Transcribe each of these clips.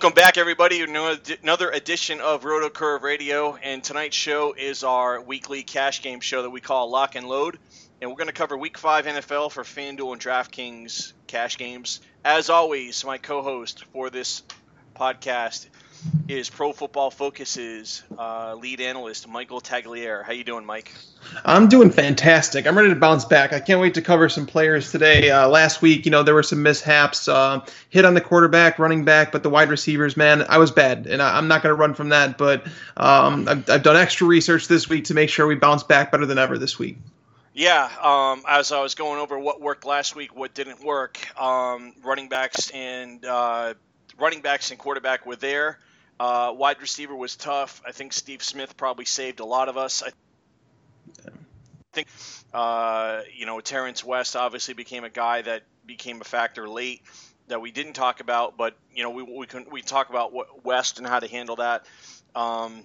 Welcome back, everybody. Another edition of Roto Curve Radio, and tonight's show is our weekly cash game show that we call Lock and Load, and we're going to cover Week Five NFL for FanDuel and DraftKings cash games. As always, my co-host for this podcast is Pro Football Focus's uh, lead analyst, Michael Tagliere. How you doing, Mike? I'm doing fantastic. I'm ready to bounce back. I can't wait to cover some players today. Uh, last week, you know, there were some mishaps. Uh, hit on the quarterback, running back, but the wide receivers, man, I was bad, and I, am not going to run from that. But um, I've, I've done extra research this week to make sure we bounce back better than ever this week. Yeah, um, as I was going over what worked last week, what didn't work, um, running backs and uh, running backs and quarterback were there. Uh, wide receiver was tough. I think Steve Smith probably saved a lot of us. I think, uh, you know, Terrance West obviously became a guy that became a factor late that we didn't talk about, but you know, we we can we talk about what West and how to handle that. Um,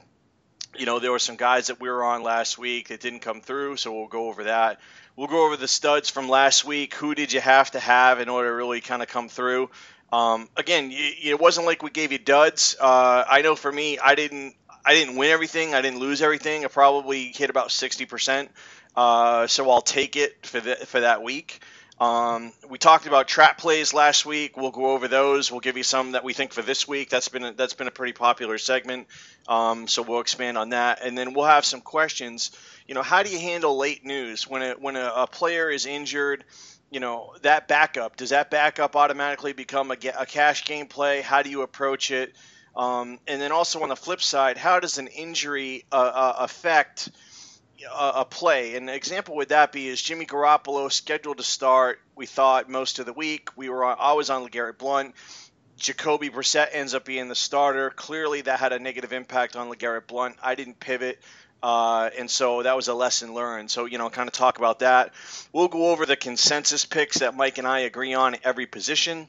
you know, there were some guys that we were on last week that didn't come through, so we'll go over that. We'll go over the studs from last week. Who did you have to have in order to really kind of come through? Um, again, it wasn't like we gave you duds. Uh, I know for me, I didn't I didn't win everything. I didn't lose everything. I probably hit about sixty percent. Uh, so I'll take it for the, for that week. Um, we talked about trap plays last week. We'll go over those. We'll give you some that we think for this week. That's been a, that's been a pretty popular segment. Um, so we'll expand on that, and then we'll have some questions. You know, how do you handle late news when a, when a, a player is injured? You know that backup does that backup automatically become a, a cash game play how do you approach it um, and then also on the flip side how does an injury uh, uh, affect a, a, play an example would that be is jimmy garoppolo scheduled to start we thought most of the week we were always on LeGarrette Blount Jacoby Brissett ends up being the starter. Clearly, that had a negative impact on LeGarrette Blount. I didn't pivot. Uh, and so that was a lesson learned. So, you know, kind of talk about that. We'll go over the consensus picks that Mike and I agree on every position.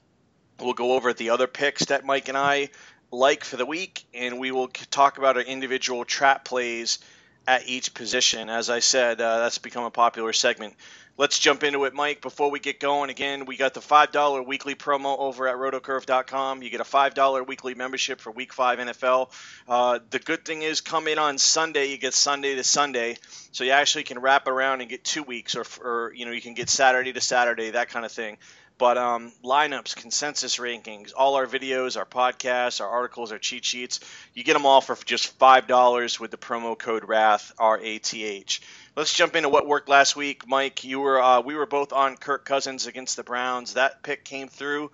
We'll go over the other picks that Mike and I like for the week, and we will talk about our individual trap plays at each position. As I said, uh, that's become a popular segment let's jump into it, Mike. Before we get going, again, we got the $5 weekly promo over at rotocurve.com. You get a $5 weekly membership for week five NFL. Uh, the good thing is, come in on Sunday, you get Sunday to Sunday. So you actually can wrap around and get two weeks, or, or you know, you can get Saturday to Saturday, that kind of thing. But um, lineups, consensus rankings, all our videos, our podcasts, our articles, our cheat sheets, you get them all for just $5 with the promo code RATH, R A T H. Let's jump into what worked last week. Mike, you were uh, we were both on Kirk Cousins against the Browns. That pick came through.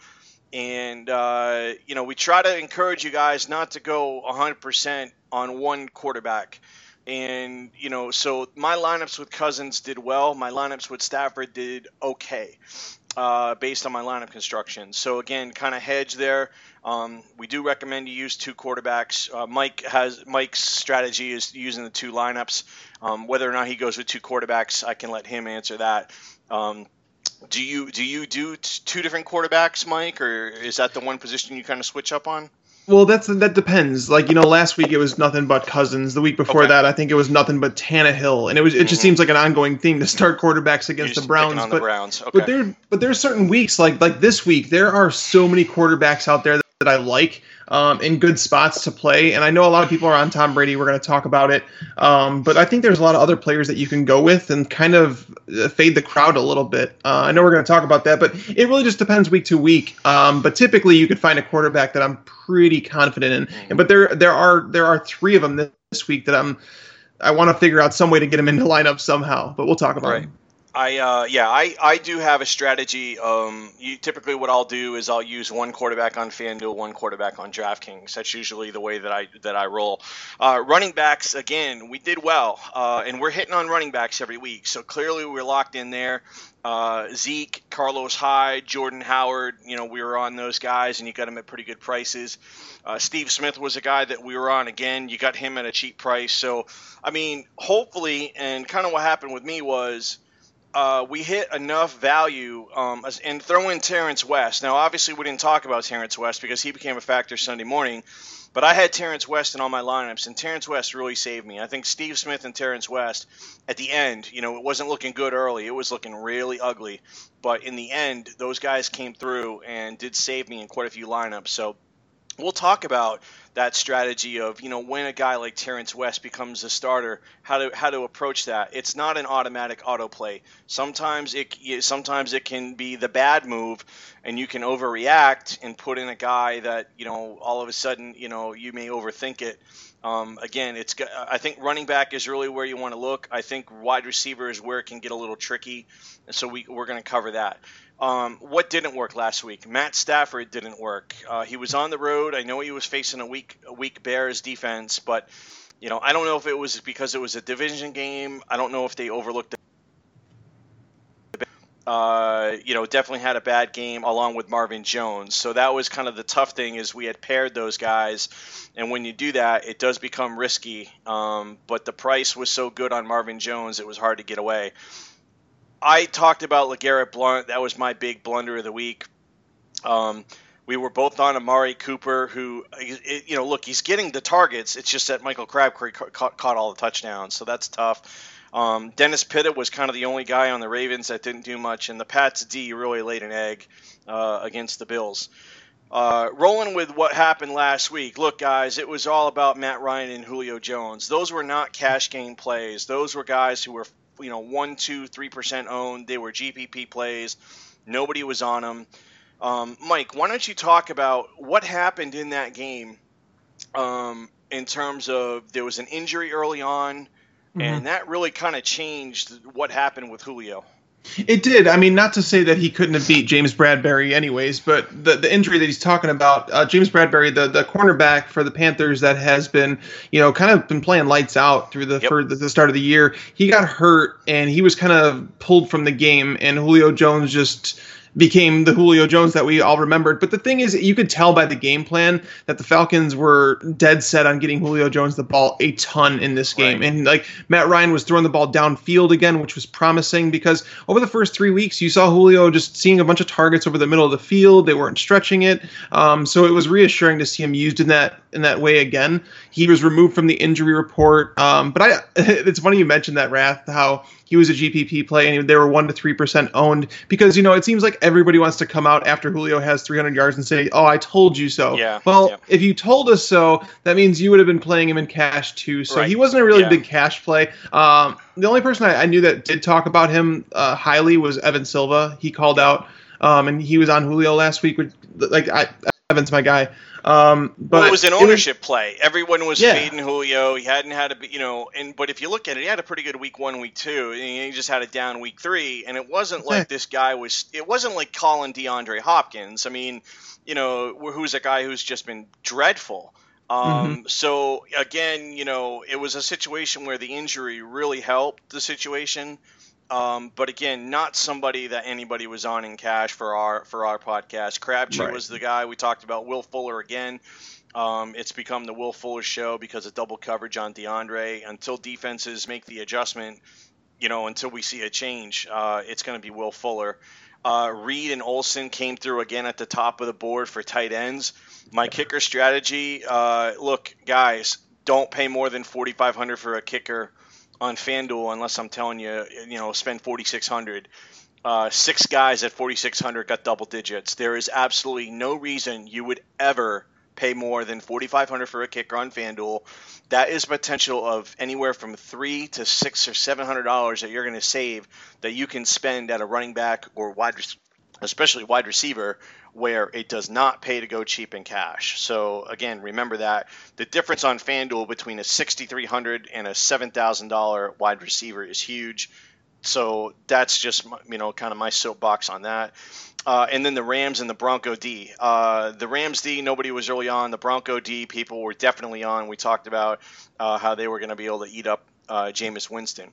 And, uh, you know, we try to encourage you guys not to go 100% on one quarterback. And, you know, so my lineups with Cousins did well. My lineups with Stafford did okay uh, based on my lineup construction. So again, kind of hedge there. Um, we do recommend you use two quarterbacks. Uh, Mike has Mike's strategy is using the two lineups. Um, whether or not he goes with two quarterbacks, I can let him answer that. Um, do you do you do t- two different quarterbacks, Mike, or is that the one position you kind of switch up on? Well, that's that depends. Like you know, last week it was nothing but Cousins. The week before okay. that, I think it was nothing but Tannehill, and it was it just mm-hmm. seems like an ongoing theme to start quarterbacks against the Browns. but, the Browns. Okay. but there but there's certain weeks like like this week there are so many quarterbacks out there that, I like um, in good spots to play. And I know a lot of people are on Tom Brady. We're going to talk about it. Um, but I think there's a lot of other players that you can go with and kind of uh, fade the crowd a little bit. Uh, I know we're going to talk about that, but it really just depends week to week. Um, but typically, you could find a quarterback that I'm pretty confident in. Mm-hmm. But there there are there are three of them this week that I'm. I want to figure out some way to get them into lineup somehow, but we'll talk about right. I uh, yeah, I, I do have a strategy. Um, you, typically, what I'll do is I'll use one quarterback on FanDuel, one quarterback on DraftKings. That's usually the way that I that I roll. Uh, running backs, again, we did well, uh, and we're hitting on running backs every week. So clearly, we're locked in there. Uh, Zeke, Carlos Hyde, Jordan Howard. You know, we were on those guys, and you got them at pretty good prices. Uh, Steve Smith was a guy that we were on again. You got him at a cheap price. So, I mean, hopefully, and kind of what happened with me was uh, we hit enough value um, and throw in Terrance West. Now, obviously, we didn't talk about Terrance West because he became a factor Sunday morning. But I had Terrance West in all my lineups, and Terrance West really saved me. I think Steve Smith and Terrance West at the end, you know, it wasn't looking good early. It was looking really ugly. But in the end, those guys came through and did save me in quite a few lineups. So we'll talk about that strategy of you know when a guy like Terrance West becomes a starter, how to how to approach that. It's not an automatic autoplay. Sometimes it sometimes it can be the bad move, and you can overreact and put in a guy that you know all of a sudden you know you may overthink it. Um, again, it's I think running back is really where you want to look. I think wide receiver is where it can get a little tricky, so we we're going to cover that. Um, what didn't work last week? Matt Stafford didn't work. Uh, he was on the road. I know he was facing a weak, a weak Bears defense, but you know I don't know if it was because it was a division game. I don't know if they overlooked. Uh, you know, definitely had a bad game along with Marvin Jones. So that was kind of the tough thing is we had paired those guys, and when you do that, it does become risky. Um, but the price was so good on Marvin Jones, it was hard to get away. I talked about LeGarrette Blount. That was my big blunder of the week. Um, we were both on Amari Cooper, who, you know, look, he's getting the targets. It's just that Michael Crabtree caught, caught all the touchdowns, so that's tough. Um, Dennis Pitta was kind of the only guy on the Ravens that didn't do much, and the Pats D really laid an egg uh, against the Bills. Uh, rolling with what happened last week. Look, guys, it was all about Matt Ryan and Julio Jones. Those were not cash game plays. Those were guys who were you know one, two, three percent owned. They were GPP plays. Nobody was on them. Um, Mike, why don't you talk about what happened in that game um, in terms of there was an injury early on, mm-hmm. and that really kind of changed what happened with Julio. It did. I mean, not to say that he couldn't have beat James Bradberry anyways, but the, the injury that he's talking about, uh, James Bradberry, the, the cornerback for the Panthers that has been, you know, kind of been playing lights out through the yep. for the start of the year, he got hurt and he was kind of pulled from the game, and Julio Jones just became the Julio Jones that we all remembered. But the thing is, you could tell by the game plan that the Falcons were dead set on getting Julio Jones the ball a ton in this game. Right. And like Matt Ryan was throwing the ball downfield again, which was promising because over the first three weeks, you saw Julio just seeing a bunch of targets over the middle of the field. They weren't stretching it. Um, so it was reassuring to see him used in that in that way again. He was removed from the injury report. Um, but I, it's funny you mentioned that, Rath, how he was a GPP play and they were one to three percent owned because you know it seems like everybody wants to come out after Julio has 300 yards and say, "Oh, I told you so." Yeah. Well, yeah. if you told us so, that means you would have been playing him in cash too. So right. he wasn't a really yeah. big cash play. Um, the only person I, I, knew that did talk about him uh, highly was Evan Silva. He called out, um, and he was on Julio last week. Which, like I, Evan's my guy. Um, but well, it was an ownership was, play. Everyone was yeah. fading Julio. He hadn't had a, you know, and but if you look at it, he had a pretty good week one, week two, and he just had a down week three. And it wasn't like this guy was. It wasn't like calling DeAndre Hopkins. I mean, you know, who's a guy who's just been dreadful. Um, mm-hmm. So again, you know, it was a situation where the injury really helped the situation. Um, but again, not somebody that anybody was on in cash for our for our podcast. Crabtree right. was the guy we talked about. Will Fuller again. Um, it's become the Will Fuller show because of double coverage on DeAndre. Until defenses make the adjustment, you know, until we see a change, uh, it's going to be Will Fuller. Uh, Reed and Olson came through again at the top of the board for tight ends. My kicker strategy. Uh, look, guys, don't pay more than forty five hundred for a kicker on FanDuel unless I'm telling you, you know, spend 4,600. Uh, six guys at 4,600 got double digits. There is absolutely no reason you would ever pay more than 4,500 for a kicker on FanDuel. That is potential of anywhere from three to six or seven hundred dollars that you're going to save that you can spend at a running back or wide, especially wide receiver where it does not pay to go cheap in cash. So again, remember that the difference on FanDuel between a 6,300 and a $7,000 wide receiver is huge. So that's just you know kind of my soapbox on that. Uh, and then the Rams and the Bronco D. Uh, the Rams D, nobody was really on. The Bronco D, people were definitely on. We talked about uh, how they were going to be able to eat up uh, Jameis Winston.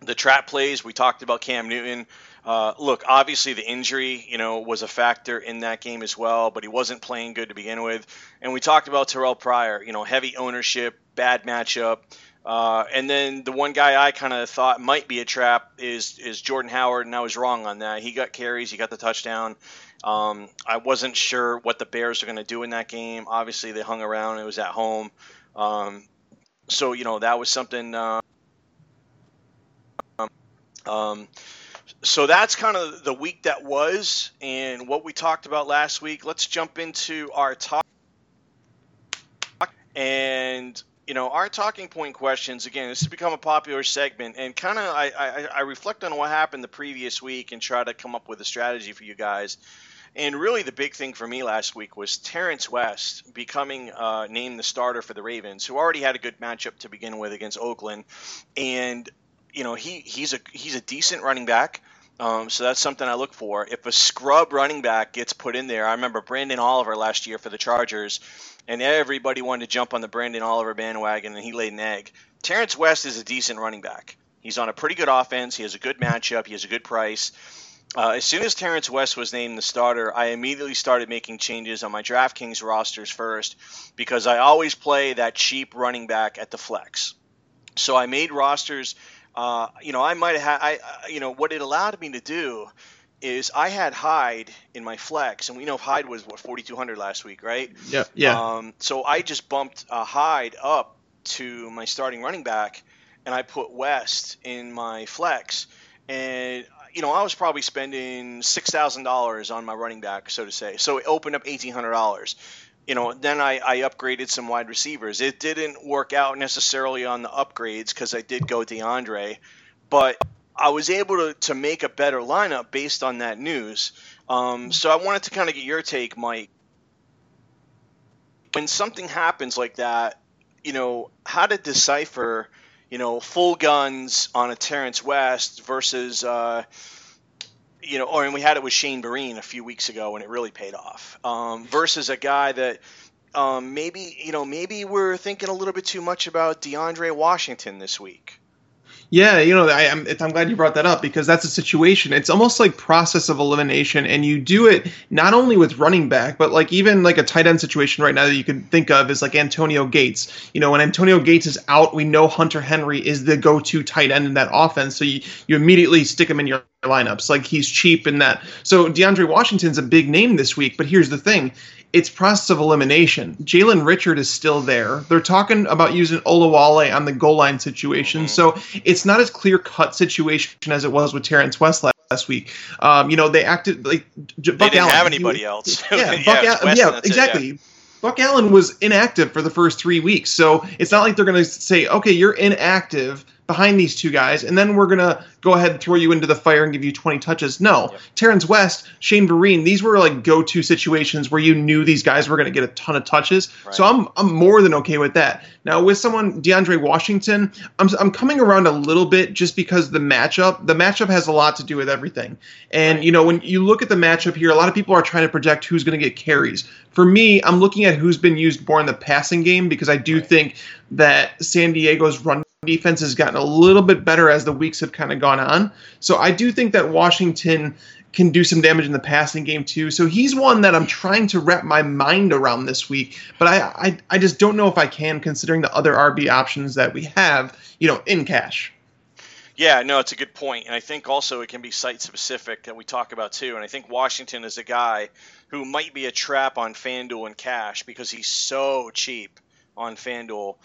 The trap plays, we talked about Cam Newton. Uh, look, obviously the injury, you know, was a factor in that game as well, but he wasn't playing good to begin with. And we talked about Terrell Pryor, you know, heavy ownership, bad matchup. Uh, and then the one guy I kind of thought might be a trap is is Jordan Howard, and I was wrong on that. He got carries, he got the touchdown. Um, I wasn't sure what the Bears are going to do in that game. Obviously, they hung around. It was at home, um, so you know that was something. Uh, um, so that's kind of the week that was and what we talked about last week. Let's jump into our talk. And you know, our talking point questions again. This has become a popular segment, and kind of I, I, I reflect on what happened the previous week and try to come up with a strategy for you guys. And really, the big thing for me last week was Terrance West becoming uh, named the starter for the Ravens, who already had a good matchup to begin with against Oakland, and you know he he's a he's a decent running back. Um, so that's something I look for. If a scrub running back gets put in there, I remember Branden Oliver last year for the Chargers, and everybody wanted to jump on the Branden Oliver bandwagon, and he laid an egg. Terrance West is a decent running back. He's on a pretty good offense. He has a good matchup. He has a good price. Uh, as soon as Terrance West was named the starter, I immediately started making changes on my DraftKings rosters first because I always play that cheap running back at the flex. So I made rosters uh, you know, I might have, I, you know, what it allowed me to do is I had Hyde in my flex, and we know Hyde was what 4,200 last week, right? Yeah, yeah. Um, so I just bumped uh, Hyde up to my starting running back, and I put West in my flex, and you know I was probably spending six thousand dollars on my running back, so to say. So it opened up eighteen hundred dollars you know, then I, I upgraded some wide receivers. It didn't work out necessarily on the upgrades because I did go DeAndre, but I was able to, to make a better lineup based on that news. Um, so I wanted to kind of get your take, Mike. When something happens like that, you know, how to decipher, you know, full guns on a Terrance West versus, uh, you know, or and we had it with Shane Vereen a few weeks ago, and it really paid off. Um, versus a guy that um, maybe you know maybe we're thinking a little bit too much about DeAndre Washington this week. Yeah, you know, I, am I'm, I'm glad you brought that up because that's a situation. It's almost like process of elimination, and you do it not only with running back, but like even like a tight end situation right now that you can think of is like Antonio Gates. You know, when Antonio Gates is out, we know Hunter Henry is the go-to tight end in that offense, so you you immediately stick him in your lineups. Like he's cheap in that. So DeAndre Washington's a big name this week, but here's the thing. It's process of elimination. Jalen Richard is still there. They're talking about using Olawale on the goal line situation. Mm-hmm. So it's not as clear cut situation as it was with Terrance West last week. Um, you know, they acted like they Buck didn't Allen, have anybody else. Yeah, Buck yeah, Al- yeah exactly. It, yeah. Buck Allen was inactive for the first three weeks, so it's not like they're going to say, "Okay, you're inactive behind these two guys, and then we're gonna go ahead and throw you into the fire and give you 20 touches. No, yep. Terrance West, Shane Vereen, these were like go-to situations where you knew these guys were gonna get a ton of touches. Right. So I'm I'm more than okay with that. Now with someone DeAndre Washington, I'm I'm coming around a little bit just because the matchup the matchup has a lot to do with everything. And right. you know when you look at the matchup here, a lot of people are trying to project who's gonna get carries. For me, I'm looking at who's been used more in the passing game because I do right. think that San Diego's run defense has gotten a little bit better as the weeks have kind of gone on. So I do think that Washington can do some damage in the passing game too. So he's one that I'm trying to wrap my mind around this week, but I I, I just don't know if I can considering the other RB options that we have, you know, in cash. Yeah, no, it's a good point. And I think also it can be site specific that we talk about too. And I think Washington is a guy who might be a trap on FanDuel and cash because he's so cheap on FanDuel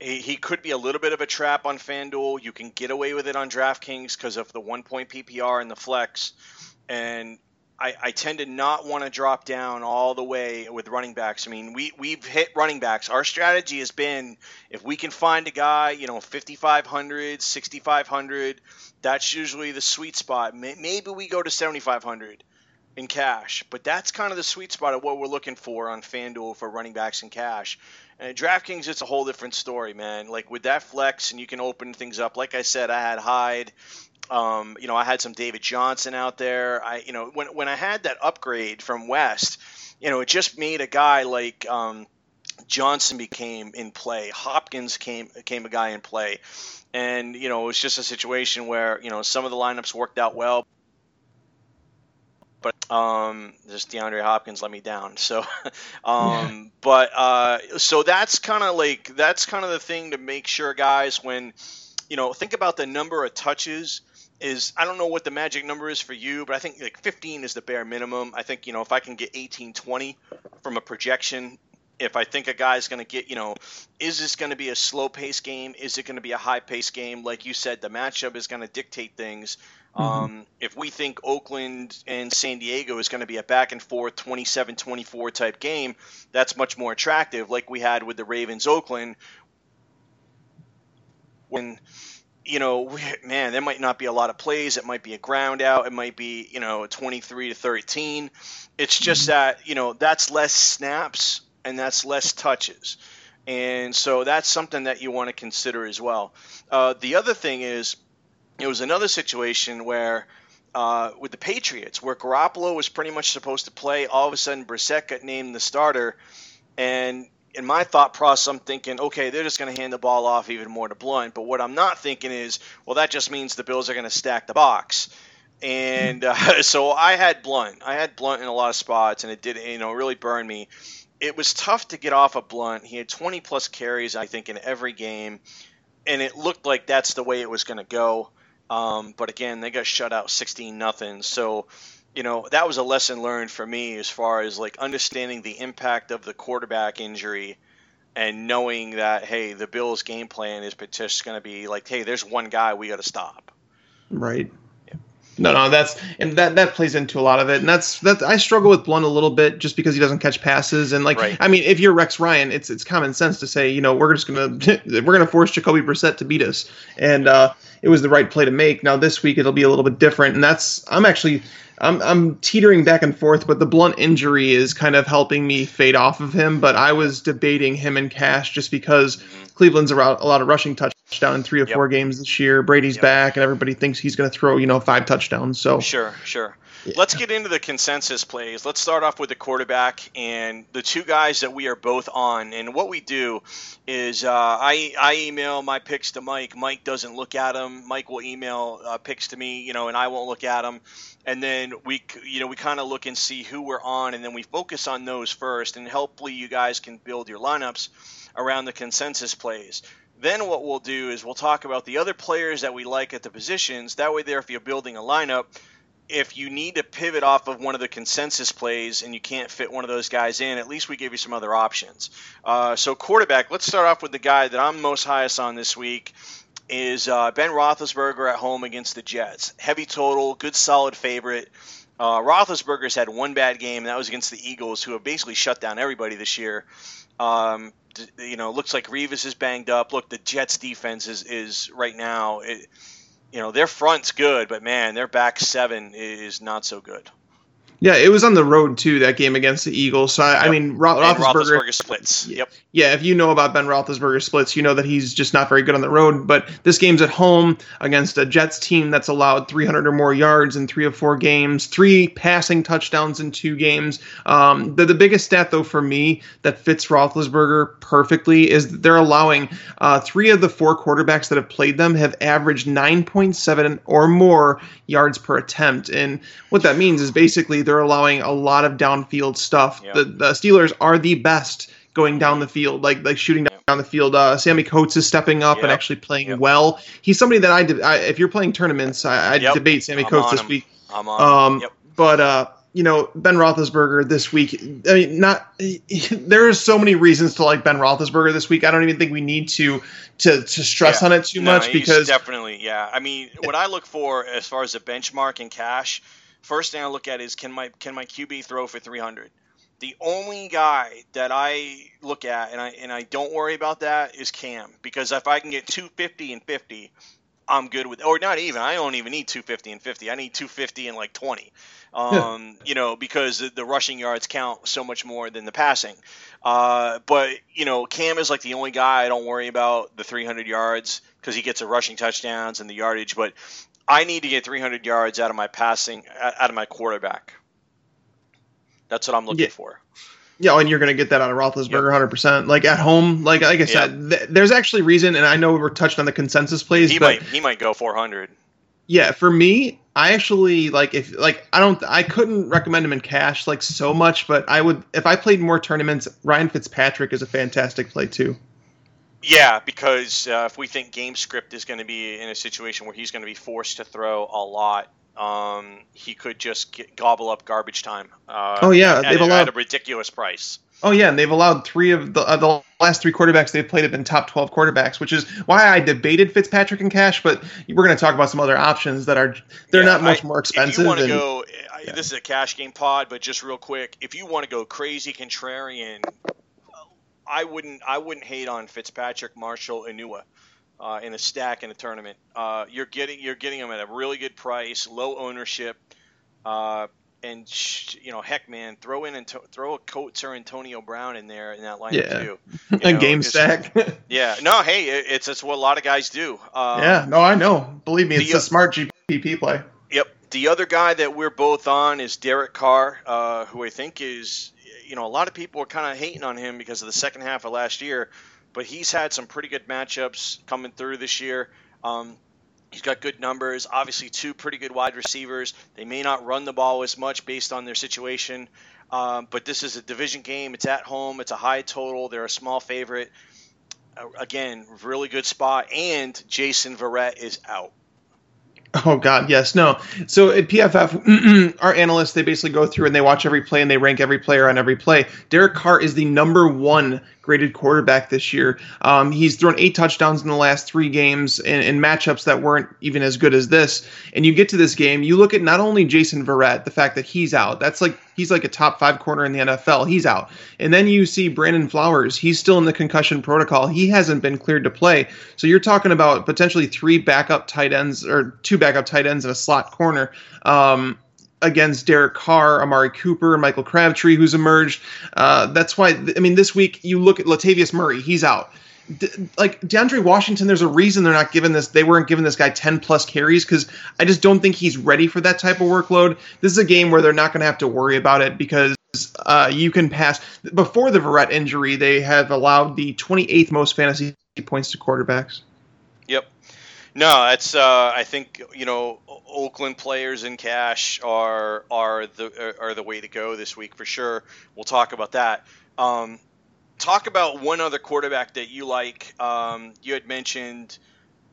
he, could be a little bit of a trap on FanDuel. You can get away with it on DraftKings because of the one point PPR and the flex. And I, I, tend to not want to drop down all the way with running backs. I mean, we, we've hit running backs. Our strategy has been if we can find a guy, you know, 5,500, 6,500, that's usually the sweet spot. Maybe we go to 7,500 in cash, but that's kind of the sweet spot of what we're looking for on FanDuel for running backs in cash. And DraftKings, it's a whole different story, man. Like with that flex, and you can open things up. Like I said, I had Hyde. Um, you know, I had some David Johnson out there. I, you know, when when I had that upgrade from West, you know, it just made a guy like um, Johnson became in play. Hopkins came came a guy in play, and you know, it was just a situation where you know some of the lineups worked out well, but um, just DeAndre Hopkins let me down. So, um, yeah. but uh, so that's kind of like that's kind of the thing to make sure, guys, when you know think about the number of touches. Is I don't know what the magic number is for you, but I think like 15 is the bare minimum. I think you know if I can get 18, 20 from a projection if I think a guy's going to get, you know, is this going to be a slow pace game? Is it going to be a high pace game? Like you said, the matchup is going to dictate things. Mm-hmm. Um, if we think Oakland and San Diego is going to be a back and forth 27 24 type game, that's much more attractive, like we had with the Ravens Oakland. When you know, man, there might not be a lot of plays. It might be a ground out. It might be, you know, 23 to 13. It's just mm-hmm. that, you know, that's less snaps and that's less touches. And so that's something that you want to consider as well. Uh, the other thing is, it was another situation where uh, with the Patriots, where Garoppolo was pretty much supposed to play, all of a sudden Brissett got named the starter, and in my thought process, I'm thinking, okay, they're just going to hand the ball off even more to Blount. But what I'm not thinking is, well, that just means the Bills are going to stack the box. And uh, so I had Blount. I had Blount in a lot of spots, and it did, you know, really burn me it was tough to get off of Blount. He had 20 plus carries, I think, in every game, and it looked like that's the way it was going to go. Um, but again, they got shut out 16 nothing. So, you know, that was a lesson learned for me as far as like understanding the impact of the quarterback injury and knowing that hey, the Bills' game plan is just going to be like, hey, there's one guy we got to stop. Right. No, no, that's and that that plays into a lot of it, and that's that. I struggle with Blount a little bit just because he doesn't catch passes, and like right. I mean, if you're Rex Ryan, it's it's common sense to say, you know, we're just gonna we're gonna force Jacoby Brissett to beat us, and uh, it was the right play to make. Now this week it'll be a little bit different, and that's I'm actually I'm I'm teetering back and forth, but the blunt injury is kind of helping me fade off of him. But I was debating him and Cash just because mm-hmm. Cleveland's around a lot of rushing touchdown in three or yep. four games this year. Brady's yep. back, and everybody thinks he's going to throw you know five touchdowns. So sure, sure. Yeah. Let's get into the consensus plays. Let's start off with the quarterback and the two guys that we are both on. And what we do is uh, I, I email my picks to Mike. Mike doesn't look at them. Mike will email uh, picks to me, you know, and I won't look at them. And then we, you know, we kind of look and see who we're on, and then we focus on those first. And hopefully, you guys can build your lineups around the consensus plays. Then what we'll do is we'll talk about the other players that we like at the positions. That way, there, if you're building a lineup, if you need to pivot off of one of the consensus plays and you can't fit one of those guys in, at least we give you some other options. Uh, so quarterback, let's start off with the guy that I'm most highest on this week is uh, Ben Roethlisberger at home against the Jets. Heavy total, good solid favorite. Uh, Roethlisberger's had one bad game, and that was against the Eagles, who have basically shut down everybody this year. Um, you know, looks like Revis is banged up. Look, the Jets defense is, is right now. It, you know, their front's good, but man, their back seven is not so good. Yeah, it was on the road too. That game against the Eagles. So I, yep. I mean, Ro- Roethlisberger, Roethlisberger splits. Yep. Yeah, if you know about Ben Roethlisberger splits, you know that he's just not very good on the road. But this game's at home against a Jets team that's allowed 300 or more yards in three of four games, three passing touchdowns in two games. Um, the the biggest stat though for me that fits Roethlisberger perfectly is they're allowing uh, three of the four quarterbacks that have played them have averaged 9.7 or more yards per attempt, and what that means is basically they're allowing a lot of downfield stuff. Yep. The, the Steelers are the best going down the field, like like shooting down, yep. the field. Uh, Sammie Coates is stepping up yep. and actually playing well. He's somebody that I, de- I, if you're playing tournaments, I, I debate Sammie I'm Coates this him. week. I'm on. Um, but uh, you know Ben Roethlisberger this week. I mean, not there are so many reasons to like Ben Roethlisberger this week. I don't even think we need to to to stress yeah. on it too no, much because definitely, yeah. I mean, what I look for as far as a benchmark in cash first thing I look at is can my can my QB throw for 300? The only guy that I look at and I and I don't worry about that is Cam because if I can get 250 and 50, I'm good with or not even I don't even need 250 and 50. I need 250 and like 20. Um, you know, because the, the, rushing yards count so much more than the passing. Uh, but you know, Cam is like the only guy I don't worry about the 300 yards because he gets the rushing touchdowns and the yardage. But I need to get 300 yards out of my passing, out of my quarterback. That's what I'm looking yeah. for. Yeah, oh, and you're going to get that out of Roethlisberger, hundred percent. Like at home, like like I said, yep. th- there's actually reason, and I know we're touched on the consensus plays. He but might he might go 400. Yeah, for me, I actually like if like I don't I couldn't recommend him in cash like so much, but I would if I played more tournaments. Ryan Fitzpatrick is a fantastic play too. Yeah, because uh, if we think game script is going to be in a situation where he's going to be forced to throw a lot, um, he could just get, gobble up garbage time. Uh, oh yeah, at, they've allowed, at a ridiculous price. Oh yeah, and they've allowed three of the uh, the last three quarterbacks they've played have been top twelve quarterbacks, which is why I debated Fitzpatrick and Cash. But we're going to talk about some other options that are they're yeah, not much I, more expensive. If you want to go, yeah. this is a cash game pod, but just real quick, if you want to go crazy contrarian, I wouldn't I wouldn't hate on Fitzpatrick, Marshall, Enunwa. Uh, in a stack in a tournament, uh, you're getting you're getting them at a really good price, low ownership. Uh, and you know, heck, man, throw in and throw a Coates or Antonio Brown in there in that lineup yeah. too. You know, a game stack. yeah, no, hey, it's it's what a lot of guys do. Um, yeah, no, I know. Believe me, it's the, a smart GPP play. Yep. The other guy that we're both on is Derek Carr, uh, who I think is, you know, a lot of people are kind of hating on him because of the second half of last year, but he's had some pretty good matchups coming through this year. Um, He's got good numbers. Obviously, two pretty good wide receivers. They may not run the ball as much based on their situation, um, but this is a division game. It's at home. It's a high total. They're a small favorite. Uh, again, really good spot. And Jason Verrett is out. Oh God, yes, no. So at PFF, our analysts they basically go through and they watch every play and they rank every player on every play. Derek Carr is the number one graded quarterback this year. Um, he's thrown eight touchdowns in the last three games in, in, matchups that weren't even as good as this. And you get to this game, you look at not only Jason Verrett, the fact that he's out. That's like he's like a top five corner in the NFL. He's out. And then you see Brandon Flowers. He's still in the concussion protocol. He hasn't been cleared to play. So you're talking about potentially three backup tight ends or two backup tight ends in a slot corner. Um, against Derek Carr, Amari Cooper, Michael Crabtree, who's emerged. Uh, that's why, I mean, this week you look at Latavius Murray, he's out. Like DeAndre Washington, there's a reason they're not giving this. They weren't giving this guy 10 plus carries because I just don't think he's ready for that type of workload. This is a game where they're not going to have to worry about it because uh, you can pass. Before the Verrett injury, they have allowed the 28th most fantasy points to quarterbacks. Yep. No, it's. Uh, I think you know Oakland players in cash are are the are the way to go this week for sure. We'll talk about that. Um, talk about one other quarterback that you like. Um, you had mentioned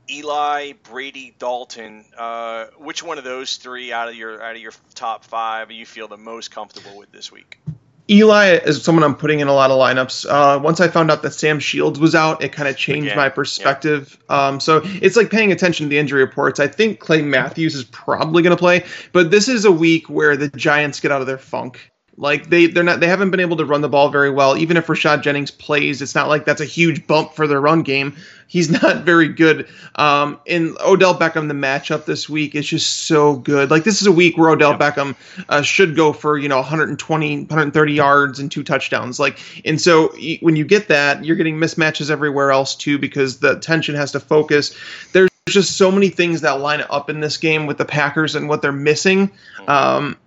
Eli, Brady, Dalton. Uh, which one of those three out of your out of your top five you feel the most comfortable with this week? Eli is someone I'm putting in a lot of lineups. Uh, once I found out that Sam Shields was out, it kind of changed Again, my perspective. Yeah. Um, so it's like paying attention to the injury reports. I think Clay Matthews is probably going to play, but this is a week where the Giants get out of their funk. Like they they're not they haven't been able to run the ball very well. Even if Rashad Jennings plays, it's not like that's a huge bump for their run game. He's not very good. Um, in Odell Beckham, the matchup this week is just so good. Like this is a week where Odell yeah. Beckham uh, should go for you know 120, 130 yards and two touchdowns. Like and so when you get that, you're getting mismatches everywhere else too because the attention has to focus. There's just so many things that line up in this game with the Packers and what they're missing. Mm-hmm. Um,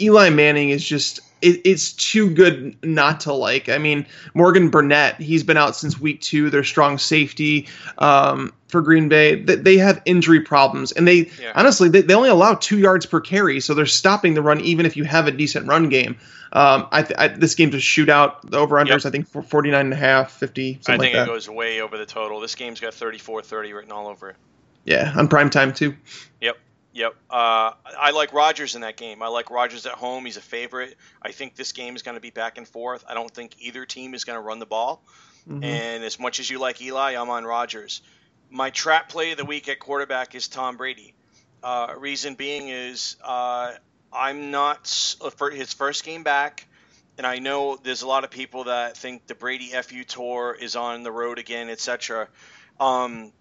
Eli Manning is just it, it's too good not to like. I mean, Morgan Burnett, he's been out since week two. Their strong safety um, for Green Bay. They, they have injury problems, and they yeah. honestly they, they only allow two yards per carry, so they're stopping the run even if you have a decent run game. Um, I, th- I this game's a shootout. The over unders, yep. I think 49 and a half, 50. I think like it goes way over the total. This game's got 34-30 written all over it. Yeah, on prime time too. Yep. Yep. Uh, I like Rodgers in that game. I like Rodgers at home. He's a favorite. I think this game is going to be back and forth. I don't think either team is going to run the ball. Mm-hmm. And as much as you like Eli, I'm on Rodgers. My trap play of the week at quarterback is Tom Brady. Uh, reason being is uh, I'm not for his first game back, and I know there's a lot of people that think the Brady FU tour is on the road again, etc. Um,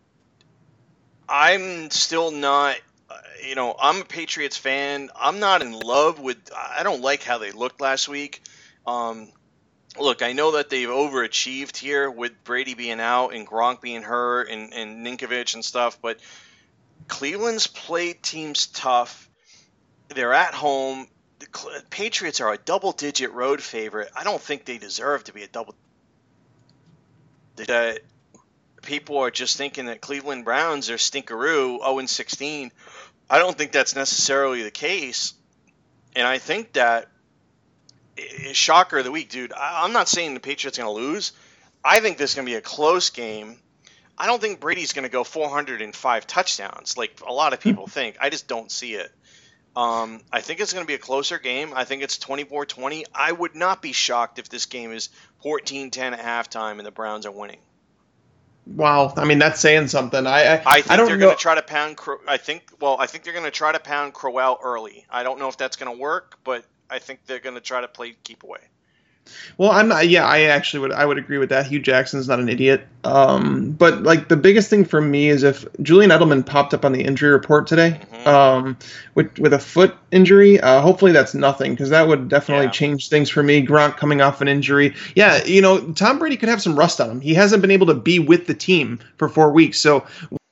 I'm still not you know, I'm a Patriots fan. I'm not in love with. I don't like how they looked last week. Um, look, I know that they've overachieved here with Brady being out and Gronk being hurt and, and Ninkovich and stuff, but Cleveland's played teams tough. They're at home. The Patriots are a double digit road favorite. I don't think they deserve to be a double. That people are just thinking that Cleveland Browns are stinkeroo, 0 and 16. I don't think that's necessarily the case. And I think that shocker of the week, dude. I'm not saying the Patriots are going to lose. I think this is going to be a close game. I don't think Brady's going to go 405 touchdowns like a lot of people think. I just don't see it. Um, I think it's going to be a closer game. I think it's 24-20. I would not be shocked if this game is 14-10 at halftime and the Browns are winning. Wow, I mean that's saying something. I I, I think I don't they're going to try to pound. Cro- I think. Well, I think they're going to try to pound Crowell early. I don't know if that's going to work, but I think they're going to try to play keep away. Well, I'm not. Yeah, I actually would. I would agree with that. Hue Jackson's not an idiot. Um, but like the biggest thing for me is if Julian Edelman popped up on the injury report today, Mhm. um, with with a foot injury. Uh, hopefully that's nothing because that would definitely Yeah. change things for me. Gronk coming off an injury. Yeah, you know Tom Brady could have some rust on him. He hasn't been able to be with the team for four weeks, so.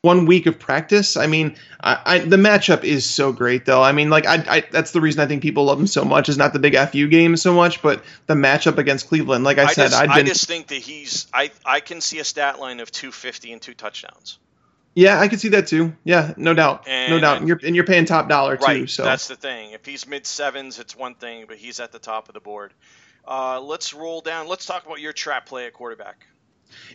One week of practice. I mean, I, I the matchup is so great, though. I mean, like, I, I that's the reason I think people love him so much. Is not the big fu game so much, but the matchup against Cleveland. Like I, I said, just, I'd I just think that he's. I I can see a stat line of 250 and two touchdowns. yeah, I could see that too. Yeah, no doubt, no doubt. And you're and you're paying top dollar Right. too. So That's the thing. If he's mid sevens, it's one thing, but he's at the top of the board. Uh, let's roll down. Let's talk about your trap play at quarterback.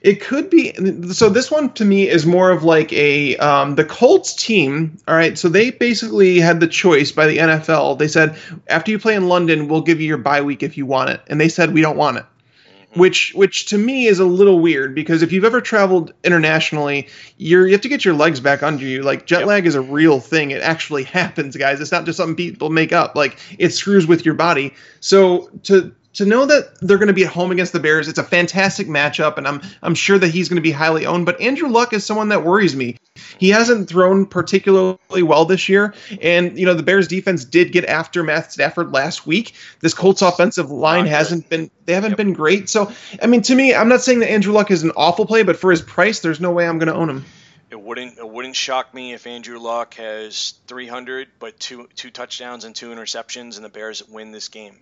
It could be. So this one to me is more of like a um, the Colts team. All right, so they basically had the choice by the NFL. They said after you play in London, we'll give you your bye week if you want it, and they said we don't want it. Mm-hmm. Which, which to me is a little weird because if you've ever traveled internationally, you're you have to get your legs back under you. Like jet Yep. lag is a real thing; it actually happens, guys. It's not just something people make up. Like it screws with your body. So to to know that they're going to be at home against the Bears, it's a fantastic matchup, and I'm I'm sure that he's going to be highly owned. But Andrew Luck is someone that worries me. He hasn't thrown particularly well this year, and you know the Bears defense did get after Matt Stafford last week. This Colts offensive line hasn't been they haven't been great. So I mean, to me, I'm not saying that Andrew Luck is an awful play, but for his price, there's no way I'm going to own him. It wouldn't it wouldn't shock me if Andrew Luck has 300 but two two touchdowns and two interceptions and the Bears win this game.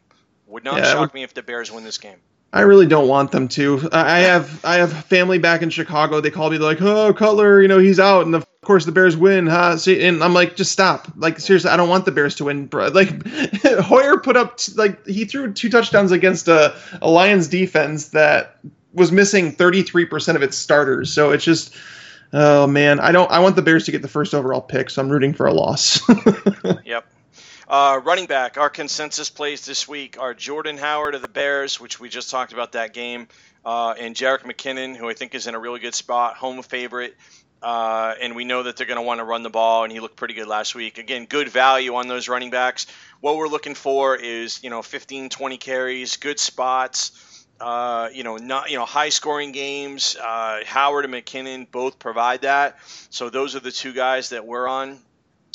Would not Yeah, shock me if the Bears win this game. I really don't want them to. I have I have family back in Chicago. They call me like, "Oh, Cutler, you know he's out," and of course the Bears win. Huh? See, and I'm like, just stop. Like seriously, I don't want the Bears to win. bro. Like Hoyer put up t- like he threw two touchdowns against a, a Lions defense that was missing 33% of its starters. So it's just. Oh man, I don't. I want the Bears to get the first overall pick, so I'm rooting for a loss. Yep. Uh, running back, our consensus plays this week are Jordan Howard of the Bears, which we just talked about that game, uh, and Jerick McKinnon, who I think is in a really good spot, home favorite. Uh, and we know that they're going to want to run the ball, and he looked pretty good last week. Again, good value on those running backs. What we're looking for is, you know, 15, 20 carries, good spots, uh, you know, not you know high scoring games. Uh, Howard and McKinnon both provide that. So those are the two guys that we're on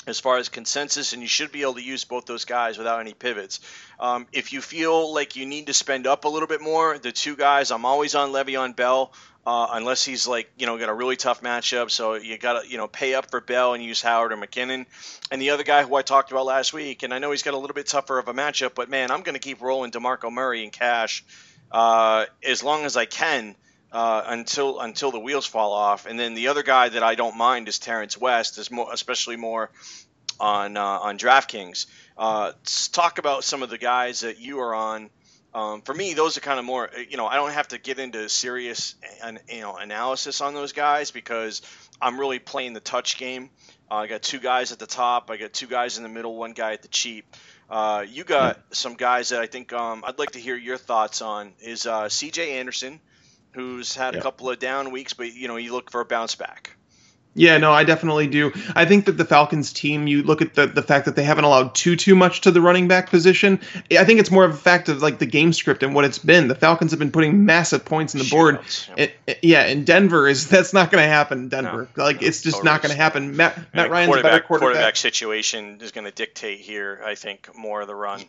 as far as consensus, and you should be able to use both those guys without any pivots. Um, if you feel like you need to spend up a little bit more, the two guys I'm always on Le'Veon Bell. Uh, unless he's like you know got a really tough matchup, so you got to you know pay up for Bell and use Howard or McKinnon, and the other guy who I talked about last week, and I know he's got a little bit tougher of a matchup, but man, I'm going to keep rolling Demarco Murray and cash uh, as long as I can uh, until until the wheels fall off. And then the other guy that I don't mind is Terrance West, is more especially more on uh, on DraftKings. Uh, talk about some of the guys that you are on. Um, for me, those are kind of more. You know, I don't have to get into serious, an, you know, analysis on those guys because I'm really playing the touch game. Uh, I got two guys at the top. I got two guys in the middle. One guy at the cheap. Uh, you got some guys that I think um, I'd like to hear your thoughts on. Is uh, C.J. Anderson, who's had a couple of down weeks, but you know you look for a bounce back. Yeah, no, I definitely do. I think that the Falcons team, you look at the the fact that they haven't allowed too too much to the running back position. I think it's more of a fact of like the game script and what it's been. The Falcons have been putting massive points in the board. Yep. It- it- yeah, and Denver is that's not going to happen. in Denver, like no, it's just totally. not going to happen. Matt Matt Ryan's a better quarterback, quarterback. situation is going to dictate here. I think more of the run.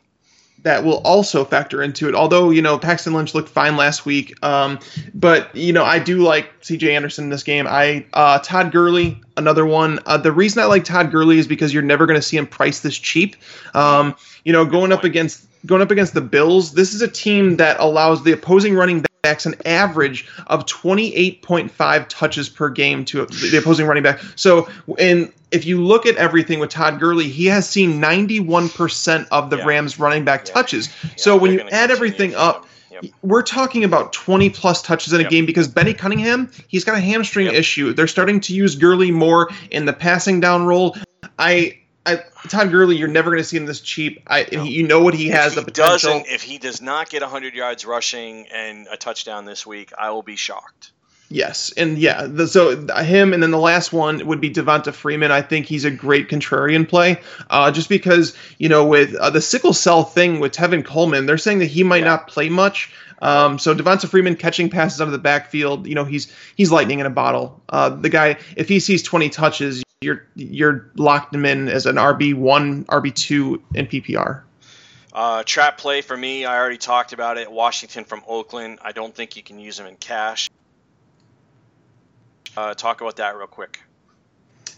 That will also factor into it. Although you know Paxton Lynch looked fine last week, um, but you know I do like C.J. Anderson in this game. I uh, Todd Gurley, another one. Uh, the reason I like Todd Gurley is because you're never going to see him priced this cheap. Um, you know, going up against going up against the Bills, this is a team that allows the opposing running backs an average of 28.5 touches per game to the opposing running back. So, and if you look at everything with Todd Gurley, he has seen 91% of the Yeah. Rams running back Yeah. touches. Yeah, so when you add everything up, Yep. we're talking about 20 plus touches in a Yep. game because Benny Cunningham, he's got a hamstring Yep. issue. They're starting to use Gurley more in the passing down role. I I, Todd Gurley, you're never going to see him this cheap. I, no. you know what he has if the potential. Doesn't, if he does not get 100 yards rushing and a touchdown this week, I will be shocked. Yes, and yeah, the, so him, and then the last one would be Devonta Freeman. I think he's a great contrarian play, uh, just because you know with uh, the sickle cell thing with Tevin Coleman, they're saying that he might yeah. not play much. Um, so Devonta Freeman catching passes out of the backfield, you know, he's he's lightning in a bottle. Uh, the guy, if he sees 20 touches, you're you're locked him in as an RB one, RB two in PPR. Uh, trap play for me, I already talked about it. Washington from Oakland. I don't think you can use him in cash. Uh, talk about that real quick.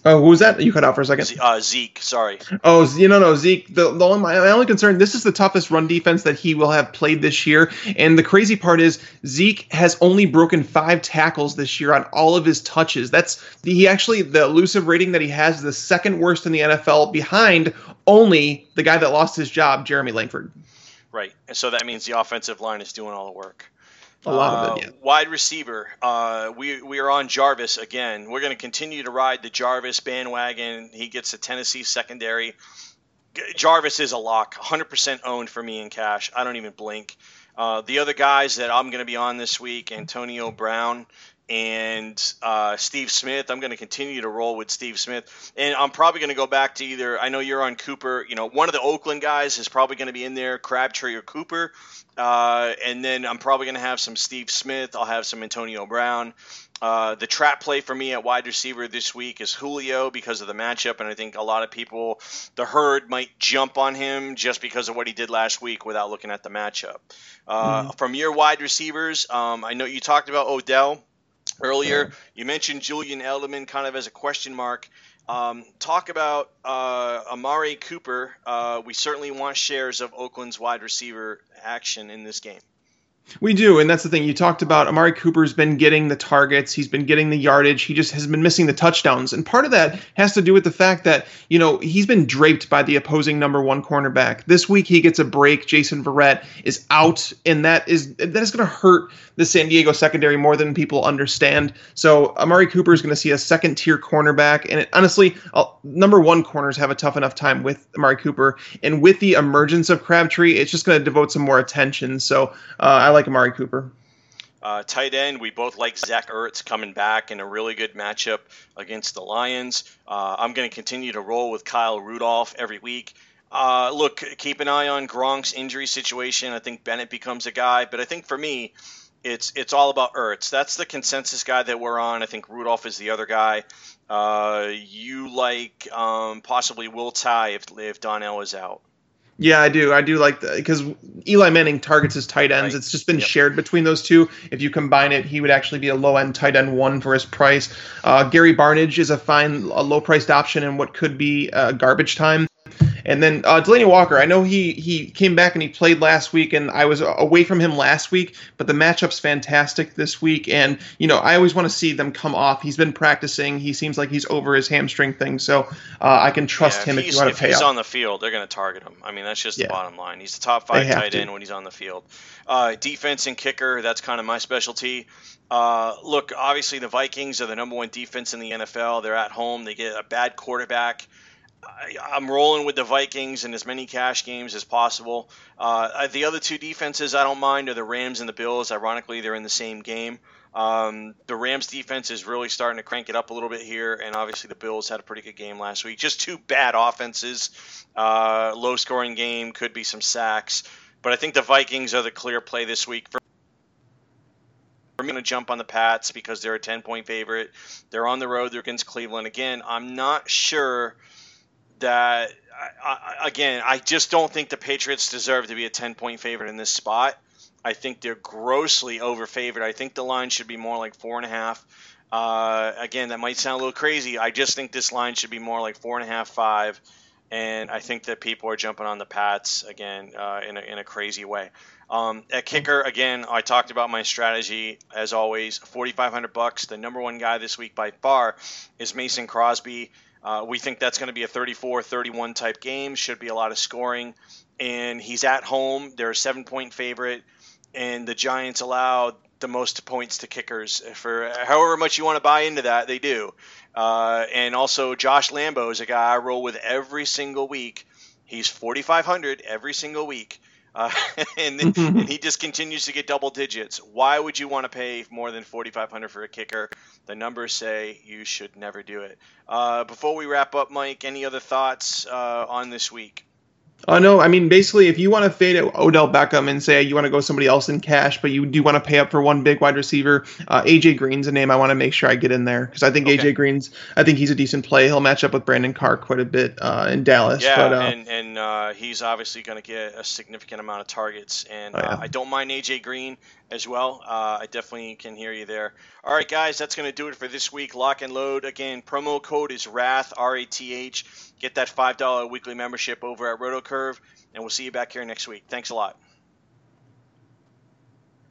Oh, who was that? You cut out for a second. Uh, Zeke, sorry. Oh, you know, no, Zeke. The, the only, my, my only concern. This is the toughest run defense that he will have played this year, and the crazy part is Zeke has only broken five tackles this year on all of his touches. That's he actually the elusive rating that he has is the second worst in the NFL, behind only the guy that lost his job, Jeremy Langford. Right, and so that means the offensive line is doing all the work. A lot of it, uh, yeah. Wide receiver. Uh, we we are on Jarvis again. We're going to continue to ride the Jarvis bandwagon. He gets a Tennessee secondary. Jarvis is a lock, 100% owned for me in cash. I don't even blink. Uh, the other guys that I'm going to be on this week, Antonio Brown and uh, Steve Smith. I'm going to continue to roll with Steve Smith, and I'm probably going to go back to either. I know you're on Cooper. You know, one of the Oakland guys is probably going to be in there, Crabtree or Cooper, uh, and then I'm probably going to have some Steve Smith. I'll have some Antonio Brown. Uh, the trap play for me at wide receiver this week is Julio because of the matchup, and I think a lot of people, the herd, might jump on him just because of what he did last week without looking at the matchup. Uh, mm-hmm. From your wide receivers, um, I know you talked about Odell earlier. You mentioned Julian Edelman kind of as a question mark. Um, talk about uh, Amari Cooper. Uh, we certainly want shares of Oakland's wide receiver action in this game. We do, and that's the thing. You talked about Amari Cooper's been getting the targets, he's been getting the yardage, he just has been missing the touchdowns. And part of that has to do with the fact that, you know, he's been draped by the opposing number one cornerback. This week he gets a break. Jason Verrett is out, and that is that is gonna hurt the San Diego secondary more than people understand. So Amari Cooper is gonna see a second tier cornerback, and it, honestly, number one corners have a tough enough time with Amari Cooper. And with the emergence of Crabtree, it's just gonna devote some more attention. So uh, I like Amari Cooper. Uh, tight end, we both like Zach Ertz coming back in a really good matchup against the Lions. Uh, I'm going to continue to roll with Kyle Rudolph every week. Uh, look, keep an eye on Gronk's injury situation. I think Bennett becomes a guy, but I think for me, it's it's all about Ertz. That's the consensus guy that we're on. I think Rudolph is the other guy. Uh, you like um, possibly Will Tye if if Donnell is out. Yeah, I do. I do like that because Eli Manning targets his tight ends. Right. It's just been yep. shared between those two. If you combine it, he would actually be a low end tight end one for his price. Uh, Gary Barnidge is a fine, a low priced option in what could be uh, garbage time. And then uh, Delanie Walker, I know he he came back and he played last week, and I was away from him last week, but the matchup's fantastic this week, and you know I always want to see them come off. He's been practicing. He seems like he's over his hamstring thing, so uh, I can trust yeah, him if to pay. If he's on the field, they're going to target him. I mean, that's just yeah. the bottom line. He's the top five tight end when he's on the field. Uh, defense and kicker, that's kind of my specialty. Uh, look, obviously the Vikings are the number one defense in the NFL. They're at home. They get a bad quarterback. I, am rolling with the Vikings in as many cash games as possible. Uh, the other two defenses I don't mind are the Rams and the Bills. Ironically, they're in the same game. Um, the Rams defense is really starting to crank it up a little bit here, and obviously the Bills had a pretty good game last week. Just two bad offenses, uh, low scoring game, could be some sacks, but I think the Vikings are the clear play this week. For I'm going to jump on the Pats because they're a 10 point favorite. They're on the road. They're against Cleveland. Again, I'm not sure that I, I, again, I just don't think the Patriots deserve to be a 10 point favorite in this spot. I think they're grossly overfavored. I think the line should be more like four and a half. Uh, again, that might sound a little crazy. I just think this line should be more like four and a half, five. And I think that people are jumping on the Pats again uh, in, a, in a crazy way. Um, at kicker, again, I talked about my strategy as always. Forty five hundred bucks. The number one guy this week by far is Mason Crosby. Uh, we think that's going to be a 34 31 type game, should be a lot of scoring. And he's at home. They're a seven point favorite. And the Giants allowed the most points to kickers for however much you want to buy into that. They do. Uh, and also, Josh Lambo is a guy I roll with every single week. He's 4,500 every single week. Uh, and, and he just continues to get double digits. Why would you want to pay more than 4,500 for a kicker? The numbers say you should never do it. Uh, before we wrap up, Mike, any other thoughts uh, on this week? Oh no, I mean basically, if you want to fade Odell Beckham and say you want to go somebody else in cash, but you do want to pay up for one big wide receiver, uh, AJ Green's a name I want to make sure I get in there because I think okay. AJ Green's, I think he's a decent play. He'll match up with Brandon Carr quite a bit uh, in Dallas. Yeah, but, uh, and and uh, he's obviously going to get a significant amount of targets, and oh, yeah. Uh, I don't mind AJ Green as well. Uh, I definitely can hear you there. All right, guys, that's going to do it for this week. Lock and load again. Promo code is Rath R A T H. Get that five dollar weekly membership over at RotoCurve and we'll see you back here next week. Thanks a lot.